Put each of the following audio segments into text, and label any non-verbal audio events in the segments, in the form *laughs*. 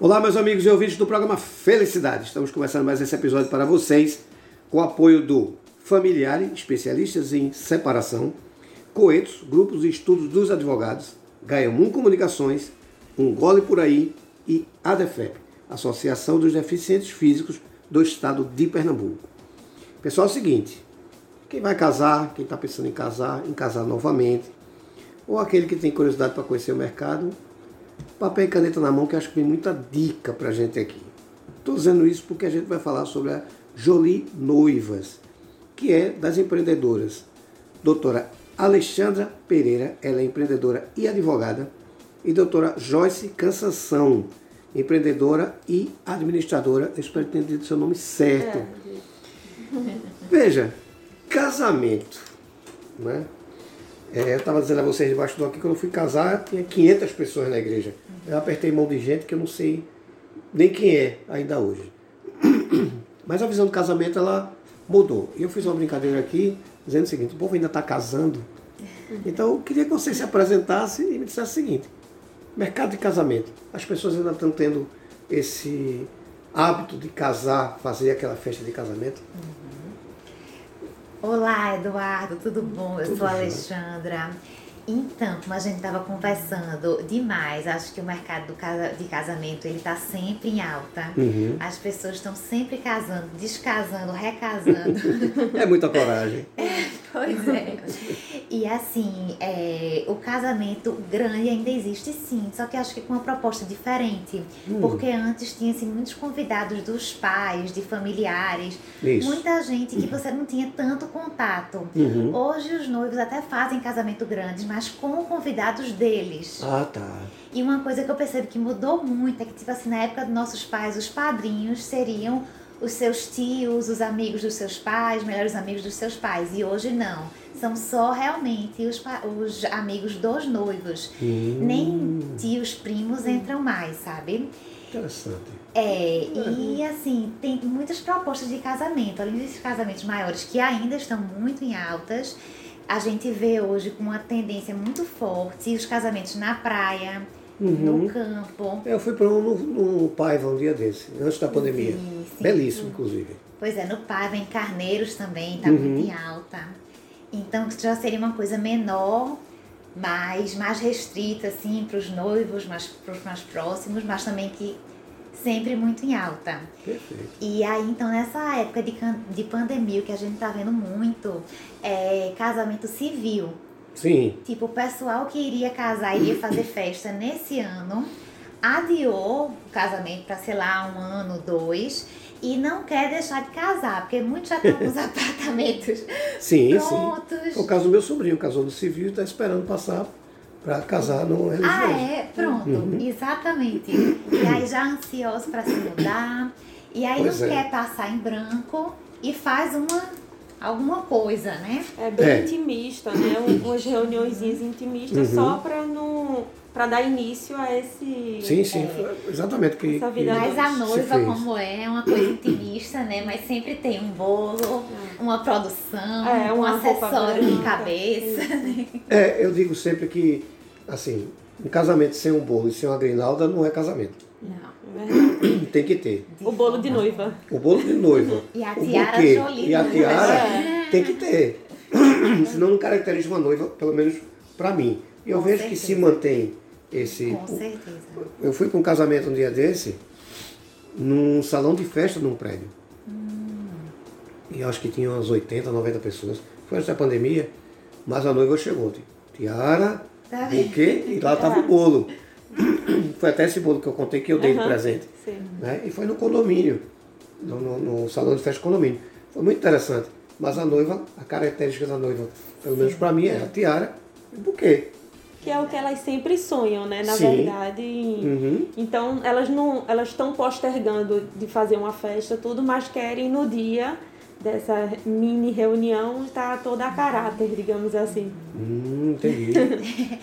Olá, meus amigos e ouvintes do programa Felicidade. Estamos começando mais esse episódio para vocês com o apoio do Familiare, especialistas em separação, Coetos, grupos de estudos dos advogados, Gaiamum Comunicações, Um Gole Por Aí e ADEFEP, Associação dos Deficientes Físicos do Estado de Pernambuco. Pessoal, é o seguinte, quem vai casar, quem está pensando em casar, em casar novamente, ou aquele que tem curiosidade para conhecer o mercado, papel e caneta na mão, que acho que tem muita dica para a gente aqui. Estou dizendo isso porque a gente vai falar sobre a Jolie Noivas, que é das empreendedoras. Doutora Alexandra Pereira, ela é empreendedora e advogada, e doutora Joyce Cansação, empreendedora e administradora. Eu espero ter entendido seu nome certo. É. Veja, casamento. Né? É, eu estava dizendo a vocês debaixo do aqui que quando eu fui casar, tinha 500 pessoas na igreja. Eu apertei mão de gente que eu não sei nem quem é ainda hoje. *clears throat* Mas a visão do casamento ela mudou. E eu fiz uma brincadeira aqui dizendo o seguinte: o povo ainda está casando. Então eu queria que você se apresentasse e me dissesse o seguinte: mercado de casamento. As pessoas ainda estão tendo esse hábito de casar, fazer aquela festa de casamento? Olá, Eduardo, tudo bom? Eu tudo sou a Alexandra. Então, como a gente estava conversando demais, acho que o mercado do casa, de casamento ele está sempre em alta. Uhum. As pessoas estão sempre casando, descasando, recasando. *laughs* é muita coragem. É, pois é. E assim, é, o casamento grande ainda existe sim, só que acho que com uma proposta diferente. Uhum. Porque antes tinha assim, muitos convidados dos pais, de familiares, Isso. muita gente que você não tinha tanto contato. Uhum. Hoje os noivos até fazem casamento grandes, mas com convidados deles. Ah, tá. E uma coisa que eu percebo que mudou muito é que, tipo assim, na época dos nossos pais, os padrinhos seriam os seus tios, os amigos dos seus pais, melhores amigos dos seus pais. E hoje não. São só realmente os, os amigos dos noivos. Hum. Nem tios, primos entram mais, sabe? Interessante. É, e assim, tem muitas propostas de casamento, além desses casamentos maiores que ainda estão muito em altas a gente vê hoje com uma tendência muito forte os casamentos na praia, uhum. no campo. Eu fui para um no, no Paiva um dia desse, antes da pandemia. Sim. Belíssimo, inclusive. Pois é, no Paiva, em Carneiros também, está uhum. muito em alta. Então já seria uma coisa menor, mais, mais restrita, assim, para os noivos, mais, para os mais próximos, mas também que sempre muito em alta. Perfeito. E aí, então, nessa época de, de pandemia, o que a gente tá vendo muito é casamento civil. Sim. Tipo, o pessoal que iria casar, iria fazer *coughs* festa nesse ano, adiou o casamento para, sei lá, um ano, dois, e não quer deixar de casar, porque muitos já estão com os *laughs* apartamentos sim, prontos. Sim. O caso do meu sobrinho, casou no civil e está esperando passar para casar no religioso. Ah, é? Pronto, uhum. exatamente. E aí já ansioso para se mudar, e aí pois não é. quer passar em branco e faz uma alguma coisa, né? É bem é. intimista, né? Umas reuniõezinhas intimistas uhum. só para não para dar início a esse. Sim, sim, é, exatamente. Que, essa vida Mas a noiva, como é, é uma coisa *coughs* intimista, né? Mas sempre tem um bolo, é. uma produção, é, um acessório de cabeça. É, eu digo sempre que assim, um casamento sem um bolo e sem uma grinalda não é casamento. Não, é. *coughs* Tem que ter. O bolo de noiva. O bolo de noiva. E a tiara Jolie. E a tiara *laughs* é. tem que ter. *coughs* Senão não caracteriza uma noiva, pelo menos para mim. E eu Com vejo certeza. que se mantém esse. Com certeza. Eu fui para um casamento um dia desse, num salão de festa num prédio. Hum. E acho que tinha umas 80, 90 pessoas. Foi antes da pandemia, mas a noiva chegou. Tiara, Tá buquê e lá estava o bolo. Foi até esse bolo que eu contei que eu dei uhum, de presente. Né? E foi no condomínio, no, no, no, salão de festa condomínio. Foi muito interessante. Mas a noiva, a característica da noiva, pelo menos para mim, é a tiara e o buquê. Que é o que elas sempre sonham, né? Na Sim. verdade. Uhum. Então elas não. Elas estão postergando de fazer uma festa, tudo, mas querem no dia dessa mini reunião está toda a caráter, digamos assim. Hum, entendi. *laughs*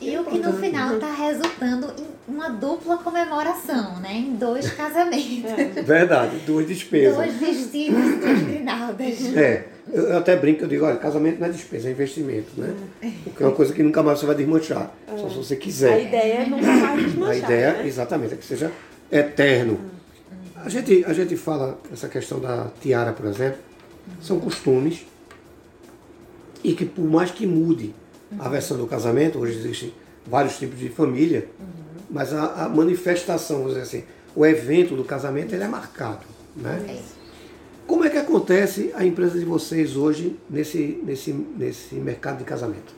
e o que no final está resultando em uma dupla comemoração, né? Em dois casamentos. É. Verdade, duas despesas. Dois vestidos, duas grinaldas. É, eu até brinco, eu digo, olha, casamento não é despesa, é investimento, né? É. Porque é uma coisa que nunca mais você vai desmanchar, é. só se você quiser. A ideia é nunca mais desmanchar. A ideia, né? exatamente, é que seja eterno. A gente, a gente fala essa questão da tiara, por exemplo, são costumes e que por mais que mude a versão do casamento, hoje existem vários tipos de família, mas a, a manifestação, vamos dizer assim, o evento do casamento ele é marcado. Né? É Como é que acontece a empresa de vocês hoje nesse, nesse, nesse mercado de casamento?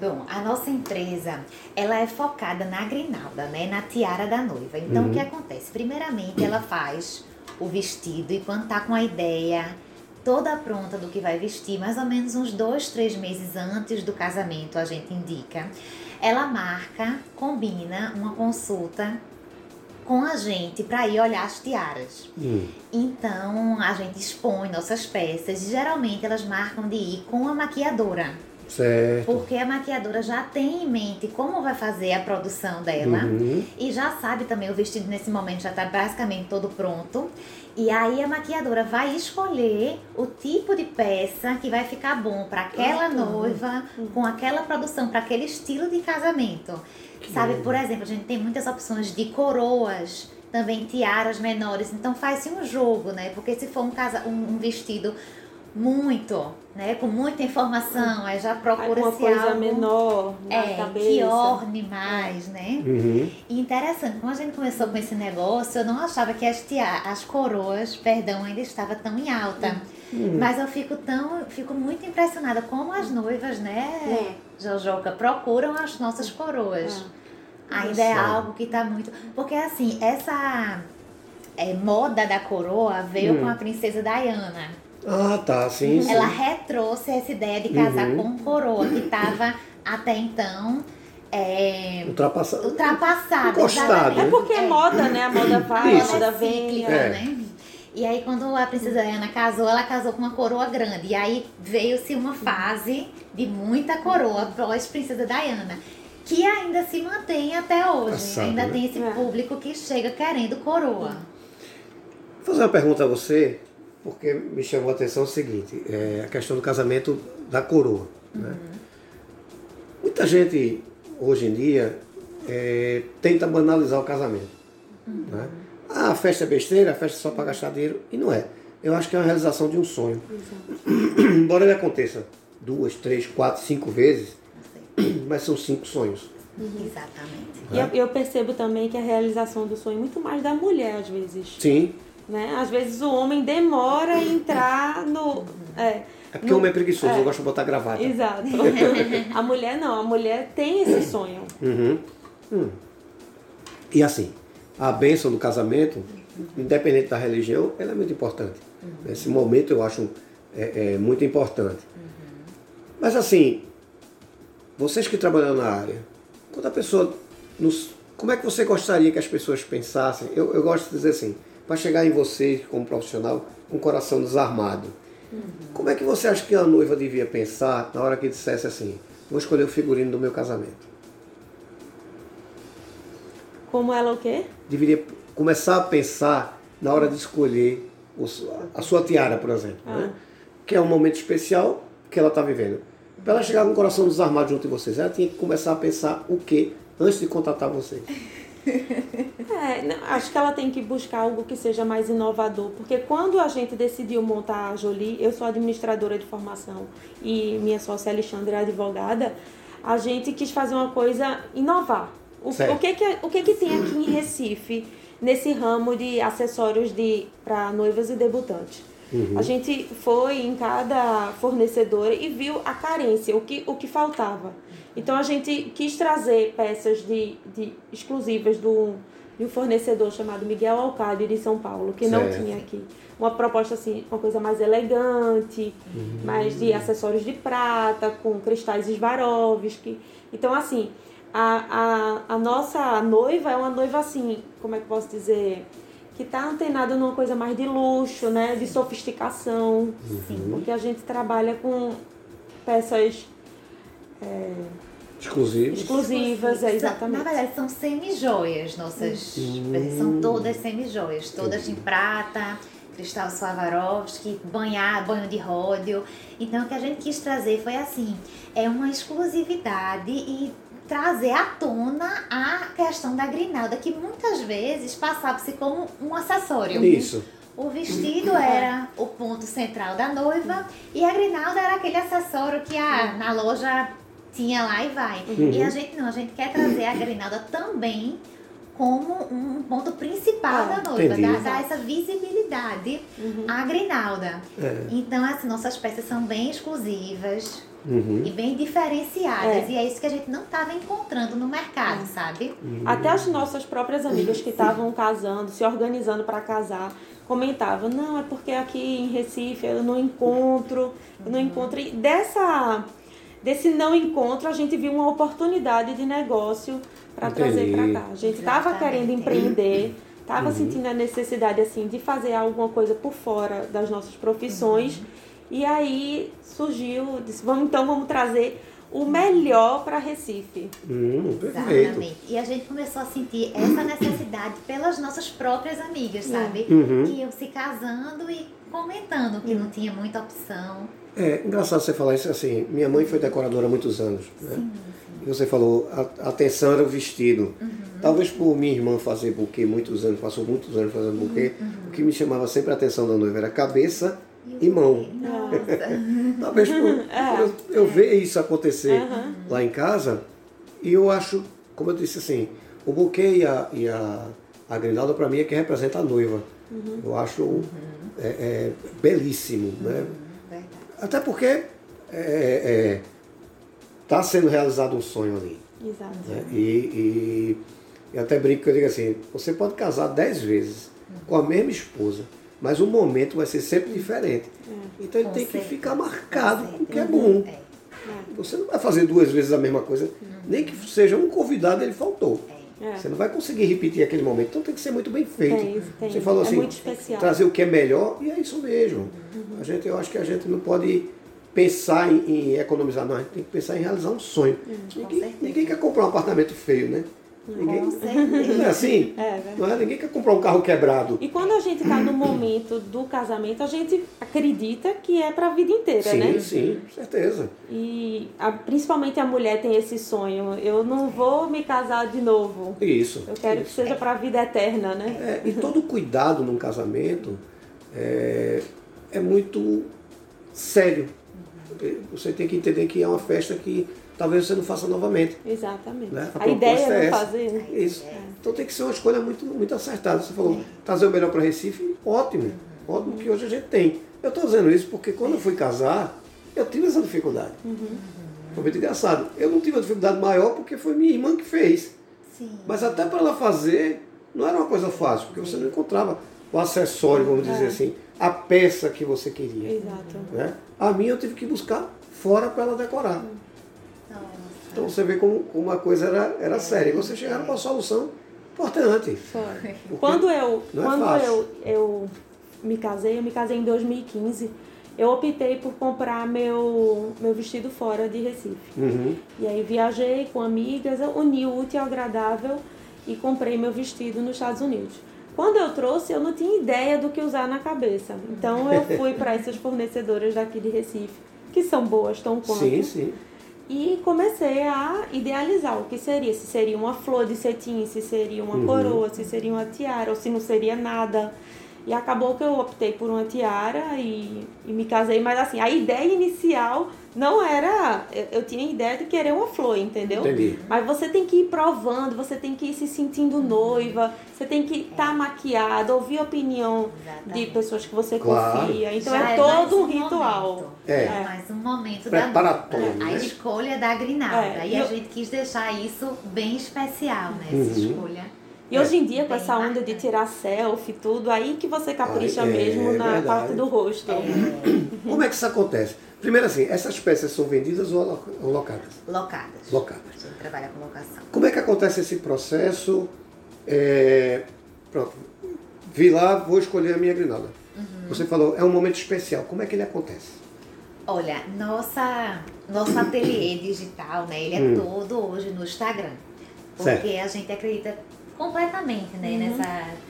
Bom, a nossa empresa, ela é focada na grinalda, né? Na tiara da noiva. Então, uhum. o que acontece? Primeiramente, ela faz o vestido e quando tá com a ideia toda pronta do que vai vestir, mais ou menos uns dois, três meses antes do casamento, a gente indica. Ela marca, combina uma consulta com a gente para ir olhar as tiaras. Hum. Então a gente expõe nossas peças e geralmente elas marcam de ir com a maquiadora. Certo. Porque a maquiadora já tem em mente como vai fazer a produção dela uhum. e já sabe também o vestido nesse momento já está basicamente todo pronto. E aí a maquiadora vai escolher o tipo de peça que vai ficar bom para aquela noiva, com aquela produção, para aquele estilo de casamento. Que Sabe, bom. por exemplo, a gente tem muitas opções de coroas, também tiaras menores, então faz-se um jogo, né? Porque se for um, casa, um, um vestido muito, né? Com muita informação, aí já procura uma coisa algo, menor na é, cabeça. que orne mais, né? Uhum. E interessante, quando a gente começou com esse negócio, eu não achava que as, tia, as coroas, perdão, ainda estava tão em alta. Uhum. Mas eu fico tão, fico muito impressionada como as noivas, né, é. Jojoca, procuram as nossas coroas. É. Ainda é algo que está muito. Porque assim, essa é, moda da coroa veio com a princesa Diana. Ah, tá, sim, sim. Ela retrouxe essa ideia de casar uhum. com coroa, que estava até então é, ultrapassada. Ultrapassada. É porque é moda, né? A moda vai, a moda vem. É. Né? E aí, quando a princesa Diana casou, ela casou com uma coroa grande. E aí veio-se uma fase de muita coroa pós-princesa Diana. Que ainda se mantém até hoje. Passado, ainda né? tem esse é. público que chega querendo coroa. Vou fazer uma pergunta a você porque me chamou a atenção o seguinte, é a questão do casamento da coroa. Né? Uhum. Muita gente, hoje em dia, é, tenta banalizar o casamento. Uhum. Né? Ah, a festa é besteira, a festa é só para gastar dinheiro. E não é. Eu acho que é uma realização de um sonho. *clears throat* Embora ele aconteça duas, três, quatro, cinco vezes, *clears throat* mas são cinco sonhos. Uhum. Exatamente. E eu, eu percebo também que a realização do sonho é muito mais da mulher, às vezes. Sim. Né? Às vezes o homem demora a entrar no. É, é porque o homem é preguiçoso, é, eu gosto de botar gravata. Exato. *laughs* a mulher não, a mulher tem esse sonho. Uhum. Hum. E assim, a bênção do casamento, independente da religião, ela é muito importante. Uhum. Esse momento eu acho é, é muito importante. Uhum. Mas assim, vocês que trabalham na área, quando a pessoa. Nos, como é que você gostaria que as pessoas pensassem? Eu, eu gosto de dizer assim, para chegar em você como profissional com o coração desarmado. Uhum. Como é que você acha que a noiva devia pensar na hora que dissesse assim, vou escolher o figurino do meu casamento? Como ela o quê? Deveria começar a pensar na hora de escolher a sua tiara, por exemplo, ah. né? que é um momento especial que ela está vivendo. Para ela chegar com o coração desarmado junto de vocês, ela tinha que começar a pensar o que antes de contatar vocês. *laughs* É, acho que ela tem que buscar algo que seja mais inovador, porque quando a gente decidiu montar a Jolie, eu sou administradora de formação e minha sócia Alexandre é advogada, a gente quis fazer uma coisa inovar. O, o, que, que, o que, que tem aqui em Recife nesse ramo de acessórios de para noivas e debutantes? Uhum. A gente foi em cada fornecedora e viu a carência, o que, o que faltava. Então a gente quis trazer peças de, de exclusivas do, de um fornecedor chamado Miguel Alcade de São Paulo, que certo. não tinha aqui. Uma proposta assim, uma coisa mais elegante, uhum. mais de acessórios de prata, com cristais Swarovski. Então, assim, a, a, a nossa noiva é uma noiva assim, como é que posso dizer? Que está antenada numa coisa mais de luxo, né? De sofisticação. Uhum. Porque a gente trabalha com peças é, exclusivas. Exclusivas, é, exatamente. Na verdade, são semi-joias nossas. Hum. São todas semi-joias, todas em prata, cristal Swarovski, banhar, banho de ródio. Então, o que a gente quis trazer foi assim: é uma exclusividade e trazer à tona a questão da grinalda, que muitas vezes passava-se como um acessório. Isso. O vestido era o ponto central da noiva e a grinalda era aquele acessório que a, na loja tinha lá e vai. Uhum. E a gente não, a gente quer trazer a grinalda também como um ponto principal Ah, da noiva, dar, dar essa visibilidade à grinalda. É. Então, assim, nossas peças são bem exclusivas Uhum. e bem diferenciadas. É. E é isso que a gente não estava encontrando no mercado, sabe? Até as nossas próprias amigas que estavam casando, se organizando para casar, comentavam, não, é porque aqui em Recife eu não encontro, eu não encontro. E dessa, desse não encontro, a gente viu uma oportunidade de negócio para trazer para cá. A gente estava querendo empreender, estava sentindo a necessidade assim de fazer alguma coisa por fora das nossas profissões. E aí surgiu, disse, vamos então vamos trazer o melhor para Recife. Hum, perfeito. Exatamente. E a gente começou a sentir essa necessidade pelas nossas próprias amigas, sabe? Uhum. Que iam se casando e comentando que não tinha muita opção. É engraçado você falar isso assim. Minha mãe foi decoradora há muitos anos. Né? E você falou, a a atenção era o vestido. Uhum. Talvez por minha irmã fazer buquê muitos anos, passou muitos anos fazendo buquê, Uhum. o que me chamava sempre a atenção da noiva era cabeça e mão. *laughs* Talvez por, por eu, eu ver isso acontecer Uhum. lá em casa, e eu acho, como eu disse assim, o buquê e a, e a, a grinalda para mim é que representa a noiva. Eu acho é, é, belíssimo, né? Verdade. Até porque está sendo realizado um sonho ali. Exato. né? E, e eu até brinco que eu digo assim, você pode casar dez vezes com a mesma esposa, mas o momento vai ser sempre diferente. Então ele Com tem que ficar marcado com o que é bom. É. Você não vai fazer duas vezes a mesma coisa, nem que seja um convidado ele faltou. É. Você não vai conseguir repetir aquele momento, então tem que ser muito bem feito. Tem, tem. Você falou É assim, especial. trazer o que é melhor e é isso mesmo. A gente, eu acho que a gente não pode pensar em, em economizar, não. A gente tem que pensar em realizar um sonho. Ninguém, certeza. ninguém quer comprar um apartamento feio, né? Ninguém, Com certeza. não é assim? É, não é? Ninguém quer comprar um carro quebrado. E quando a gente está no momento do casamento, a gente acredita que é para a vida inteira, Sim, né? sim, certeza. E a- principalmente a mulher tem esse sonho. Eu não vou me casar de novo. Isso. Eu quero que seja para a vida eterna, né? É, e todo cuidado num casamento é, é muito sério. Você tem que entender que é uma festa que talvez você não faça novamente. Exatamente. Né? A, ideia proposta é não essa. fazer. né? Isso. Então tem que ser uma escolha muito, muito acertada. Você falou, trazer o melhor para Recife, ótimo. Ótimo que hoje a gente tem. Eu estou dizendo isso porque quando eu fui casar, eu tive essa dificuldade. Foi muito engraçado. Eu não tive uma dificuldade maior porque foi minha irmã que fez. Sim. Mas até para ela fazer, não era uma coisa fácil, porque você não encontrava o acessório, vamos dizer assim, a peça que você queria. Exato. Né? A minha eu tive que buscar fora para ela decorar. Nossa. Então você vê como, como a coisa era, era séria. E você chegaram com uma solução importante. Foi. Quando eu, é quando eu, eu me casei, eu me casei em 2015, eu optei por comprar meu, meu vestido fora de Recife. Uhum. E aí viajei com amigas, uni o útil ao agradável e comprei meu vestido nos Estados Unidos. Quando eu trouxe, eu não tinha ideia do que usar na cabeça. Então eu *laughs* fui para essas fornecedoras daqui de Recife, que são boas tão quanto. Sim, sim. E comecei a idealizar o que seria. Se seria uma flor de cetim, se seria uma coroa, se seria uma tiara, ou se não seria nada. E acabou que eu optei por uma tiara e, e me casei. Mas assim, a ideia inicial não era. Eu, eu tinha a ideia de querer uma flor, entendeu? Entendi. Mas você tem que ir provando, você tem que ir se sentindo noiva, você tem que estar maquiada, ouvir a opinião de Exatamente. pessoas que você Claro. confia. Então Já é mais todo um ritual. É. É mais um momento Preparatório, da a né? escolha da grinalda. É, E e a eu- gente quis deixar isso bem especial, né? Essa Uhum. escolha. E hoje em dia, com essa onda de tirar selfie e tudo, aí que você capricha Ai, é mesmo na verdade. parte do rosto. *clears throat* Como é que isso acontece? Primeiro assim, essas peças são vendidas ou locadas? Locadas. Locadas. A gente trabalha com locação. Como é que acontece esse processo? É, pronto, vi lá, vou escolher a minha grinalda. Uhum. Você falou, é um momento especial. Como é que ele acontece? Olha, nossa, nosso ateliê digital, né? Ele é Hum. todo hoje no Instagram. Porque Certo. a gente acredita completamente, né? Nessa.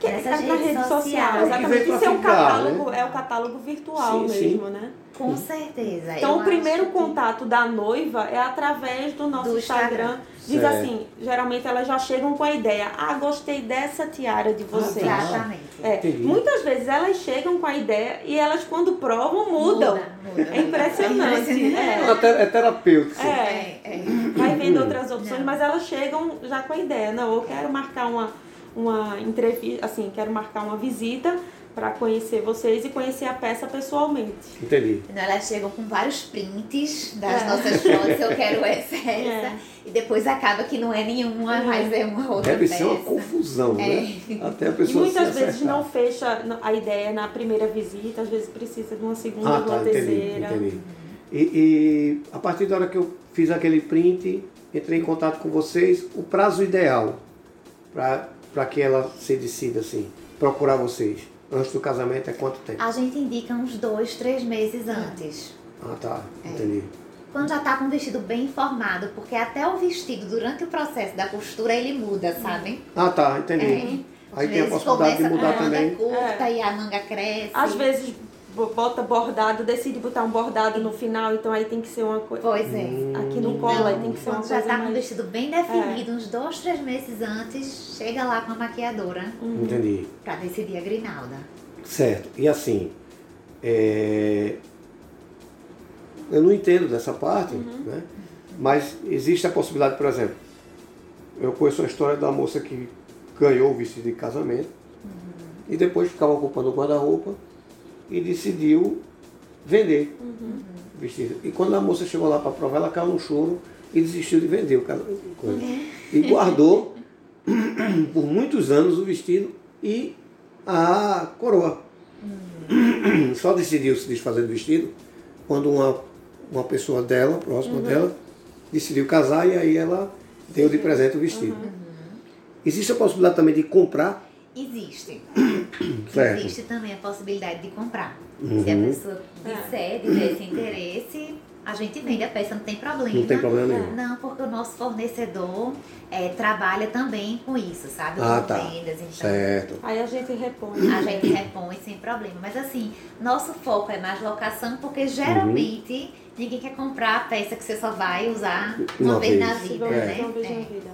Que é Nessas na rede social, sociais. exatamente. Que Isso é um ficar, catálogo, né? é o catálogo virtual Sim, sim. mesmo, né? Com certeza. Então, Eu o primeiro que- contato da noiva é através do nosso Do Instagram. Instagram. Diz Certo. assim, geralmente elas já chegam com a ideia, ah, gostei dessa tiara de vocês. tá. Exatamente. É, muitas vezes elas chegam com a ideia e elas quando provam mudam. Muda, muda. É impressionante. É. É. É, é terapêutico. É. É, é. Vai vendo outras opções, Não. mas elas chegam já com a ideia, não, eu quero marcar uma, uma entrevista, assim, quero marcar uma visita para conhecer vocês e conhecer a peça pessoalmente. Entendi. Então, elas chegam com vários prints das É. nossas fotos, eu quero essa, *laughs* essa. É. E depois acaba que não é nenhuma, mas é uma outra Deve peça. ser uma confusão, né? Até a E pessoa muitas se vezes acertar. não fecha a ideia na primeira visita, às vezes precisa de uma segunda, Ah, de uma tá, entendi, terceira. entendi. E, e a partir da hora que eu fiz aquele print, entrei em contato com vocês, o prazo ideal para que ela se decida assim, procurar vocês, antes do casamento é quanto tempo? A gente indica uns dois, três meses antes. Ah, tá, É. entendi. Quando já tá com o vestido bem formado, porque até o vestido, durante o processo da costura, ele muda, sabe? Ah, tá, entendi. É. Aí Às tem a vezes possibilidade de começa mudar a manga também. curta e a manga cresce. Às vezes bota bordado, decide botar um bordado no final, então aí tem que ser uma coisa. Pois é. Aqui no colo, aí tem que ser uma Quando já coisa tá com o mais. vestido bem definido, uns dois, três meses antes, chega lá com a maquiadora Entendi. pra decidir a grinalda. Certo. E assim, é, eu não entendo dessa parte, né? mas existe a possibilidade, por exemplo, eu conheço a história da moça que ganhou o vestido de casamento e depois ficava ocupando o guarda-roupa e decidiu vender o vestido. E quando a moça chegou lá para provar, ela caiu no choro e desistiu de vender o casamento. E guardou *clears throat* por muitos anos o vestido e a coroa. *clears throat* Só decidiu se desfazer do vestido quando uma, uma pessoa dela, próxima dela, decidiu casar e aí ela deu de presente o vestido. Existe a possibilidade também de comprar, Existe. *coughs* certo? Existe também a possibilidade de comprar. Uhum. Se a pessoa disser, tiver esse interesse, a gente vende a peça, não tem problema. Não tem problema nenhum. Não, porque o nosso fornecedor é, trabalha também com isso, sabe? Ah, Com tá. vendas, então. Certo. Aí a gente repõe. A gente repõe sem problema. Mas assim, nosso foco é mais locação, porque geralmente ninguém quer comprar a peça que você só vai usar uma, Uma vez, vez. na vida, Possivelmente né? uma vez na É. vida.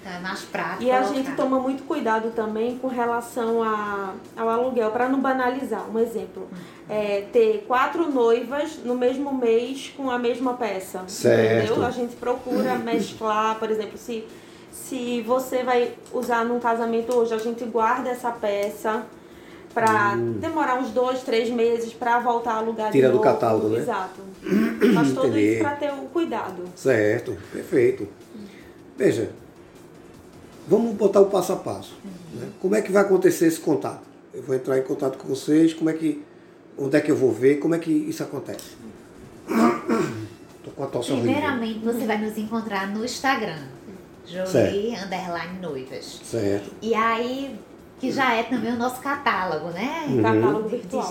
Então é mais prático. E a colocar. gente toma muito cuidado também com relação a, ao aluguel, para não banalizar. Um exemplo, é ter quatro noivas no mesmo mês com a mesma peça. Certo. Entendeu? A gente procura *coughs* mesclar, por exemplo, se, se você vai usar num casamento hoje, a gente guarda essa peça para demorar uns dois, três meses para voltar a alugar Hum. Tira de do novo. catálogo, né? Exato. *clears throat* Mas tudo Entendi. isso para ter o cuidado. Certo, perfeito. Veja, vamos botar o passo a passo. né? Como é que vai acontecer esse contato? Eu vou entrar em contato com vocês, como é que. Onde é que eu vou ver? Como é que isso acontece? *clears throat* Tô com a tosse horrível. Primeiramente, você vai nos encontrar no Instagram. Jolie Underline Noivas. Certo. E aí, que já é também o nosso catálogo, né? Uhum. Catálogo virtual.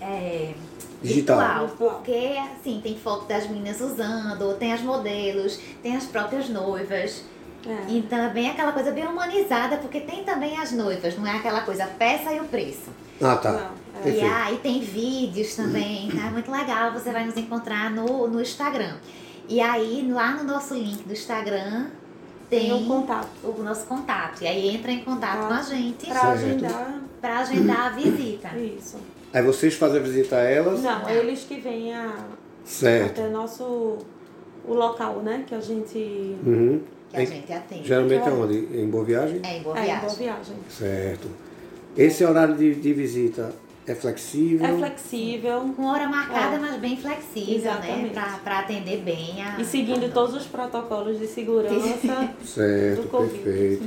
é, Digital. virtual, porque assim, tem foto das meninas usando, tem as modelos, tem as próprias noivas. É. Então é bem aquela coisa bem humanizada, porque tem também as noivas, não é aquela coisa peça e o preço. Ah, tá. Não, é. E aí tem vídeos também, tá? *clears throat* É muito legal, você vai nos encontrar no, no Instagram. E aí, lá no nosso link do Instagram, tem um contato. o nosso contato. E aí entra em contato Ah, com a gente Para agendar. para agendar a visita. Isso. Aí vocês fazem a visita a elas? Não, Não. eles que vêm a, Certo. até nosso o local, né? Que a gente. Uhum. Que a Em- gente atende. Geralmente é onde? Em Boa Viagem? É em boa É, em viagem. boa viagem. Certo. Esse horário de, de visita é flexível? É flexível Com hora marcada, É. mas bem flexível, né? Exatamente. Pra, pra atender bem a. e seguindo todos os protocolos de segurança, *laughs* Certo, do Covid. perfeito.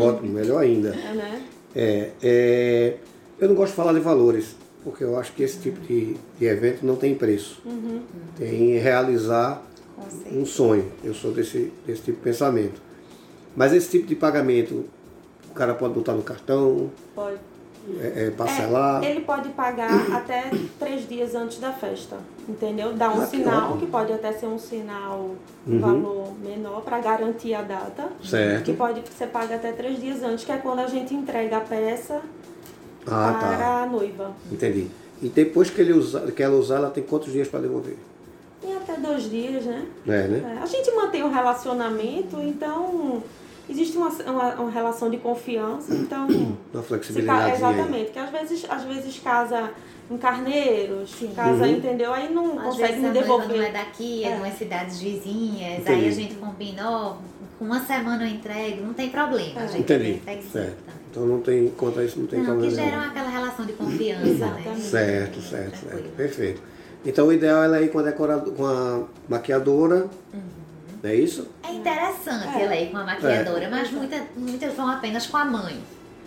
Ótimo, melhor ainda. é, né? É, é, eu não gosto de falar de valores, porque eu acho que esse tipo de, de evento não tem preço. Uhum. Tem realizar um sonho. Eu sou desse, desse tipo de pensamento. Mas esse tipo de pagamento, o cara pode botar no cartão, Pode. É, é, parcelar. É, ele pode pagar até três dias antes da festa, entendeu? Dá um Ah, que sinal, ótimo. que pode até ser um sinal, um Uhum. valor menor, para garantir a data. Certo. Que pode ser paga até três dias antes, que é quando a gente entrega a peça Ah, para tá. a noiva. Entendi. E depois que, ele usa, que ela usar, ela tem quantos dias para devolver? Tem até dois dias, né? É, né? É. A gente mantém um relacionamento, então existe uma, uma, uma relação de confiança, então. Uma flexibilidade. Exatamente, que às vezes, às vezes casa em Carneiros, Sim. casa, uhum. entendeu? Aí não às consegue me devolver. não é daqui, é, é de umas cidades vizinhas, Entendi. aí a gente combina, ó, com uma semana eu entrego, não tem problema. É. A gente Entendi. Certo. Então não tem, contra isso não tem não, problema. que geram aquela relação de confiança, né? Certo, certo, certo. Perfeito. Então o ideal é ela ir com a, decorador, com a maquiadora. Uhum. Não é isso? É interessante é. ela ir com a maquiadora, é. mas muita, muitas vão apenas com a mãe.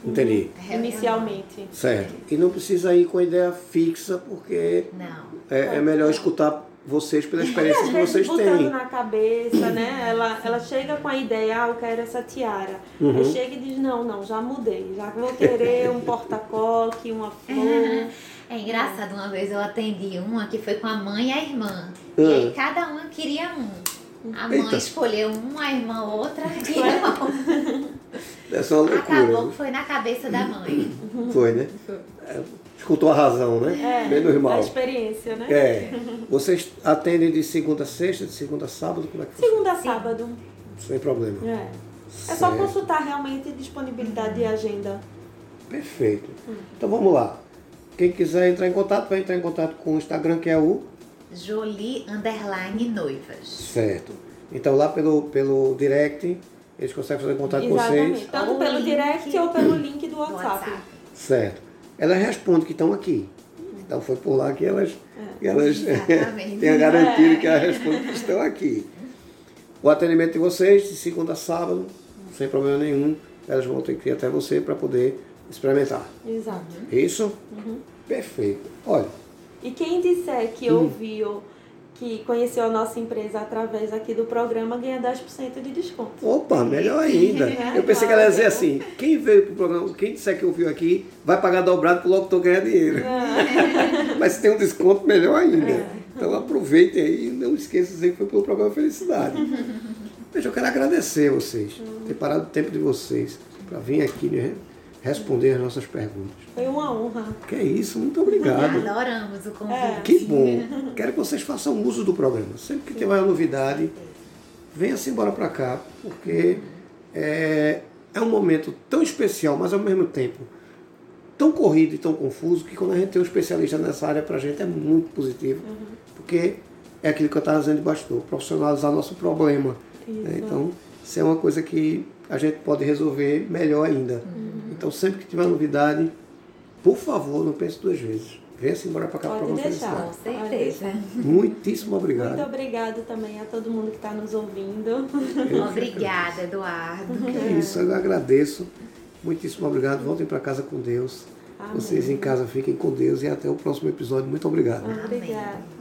Entendi. É, Inicialmente. Certo. E não precisa ir com a ideia fixa, porque não. É, é melhor escutar vocês pela experiência que vocês têm. na cabeça, né? Ela, ela chega com a ideia, ah, eu quero essa tiara. Uhum. Aí chega e diz, não, não, já mudei. Já vou querer um porta-coque, uma flor. *laughs* É engraçado, uma vez eu atendi uma que foi com a mãe e a irmã. Uhum. E aí cada uma queria um. A mãe Eita. escolheu um, a irmã outra e. Essa é uma loucura. Acabou que foi na cabeça da mãe. *laughs* Foi, né? Foi. É, escutou a razão, né? É, Menos mal. A experiência, né? É. Vocês atendem de segunda a sexta, de segunda a sábado? Como é que Segunda a sábado. Sem problema. É. É só consultar realmente disponibilidade de agenda. Perfeito. Hum. Então vamos lá. Quem quiser entrar em contato, vai entrar em contato com o Instagram, que é o Jolie Underline Noivas. Certo. Então lá pelo, pelo direct, eles conseguem fazer contato Exatamente. com vocês. Tanto pelo link, direct ou pelo link do WhatsApp. WhatsApp. Certo. Elas respondem que estão aqui. Então foi por lá que elas, é. que elas *laughs* têm a garantia é. que elas respondem que estão aqui. O atendimento de vocês, de segunda a sábado, sem problema nenhum, elas vão ter que ir até você para poder experimentar. Exato. Isso? Uhum. Perfeito. Olha. E quem disser que uhum. ouviu, que conheceu a nossa empresa através aqui do programa, ganha 10% de desconto. Opa, melhor ainda. *laughs* Eu pensei que ela ia dizer assim, quem veio para o programa, quem disser que ouviu aqui, vai pagar dobrado para logo ganhar dinheiro. É. *laughs* Mas se tem um desconto, melhor ainda. É. Então aproveitem aí e não esqueçam de dizer que foi pelo programa Felicidade. *laughs* Veja, eu quero agradecer a vocês, ter parado o tempo de vocês para vir aqui, né? Responder as nossas perguntas. Foi uma honra. Que é isso, muito obrigado. Adoramos o convite. É. Que bom. Quero que vocês façam uso do programa. Sempre que tiver uma novidade, venha-se embora para cá, porque é, é um momento tão especial, mas ao mesmo tempo tão corrido e tão confuso que quando a gente tem um especialista nessa área, para a gente é muito positivo, uhum. porque é aquilo que eu estava dizendo de bastidor, profissionalizar nosso problema. Né? Então, isso é uma coisa que a gente pode resolver melhor ainda. Uhum. Então, sempre que tiver novidade, por favor, não pense duas vezes. Venha-se embora para cá para o deixar, com certeza. Muitíssimo obrigado. Muito obrigado também a todo mundo que está nos ouvindo. *laughs* Obrigada, Eduardo. Que *laughs* é isso, eu agradeço. Muitíssimo obrigado. Voltem para casa com Deus. Amém. Vocês em casa fiquem com Deus e até o próximo episódio. Muito obrigado. Obrigada.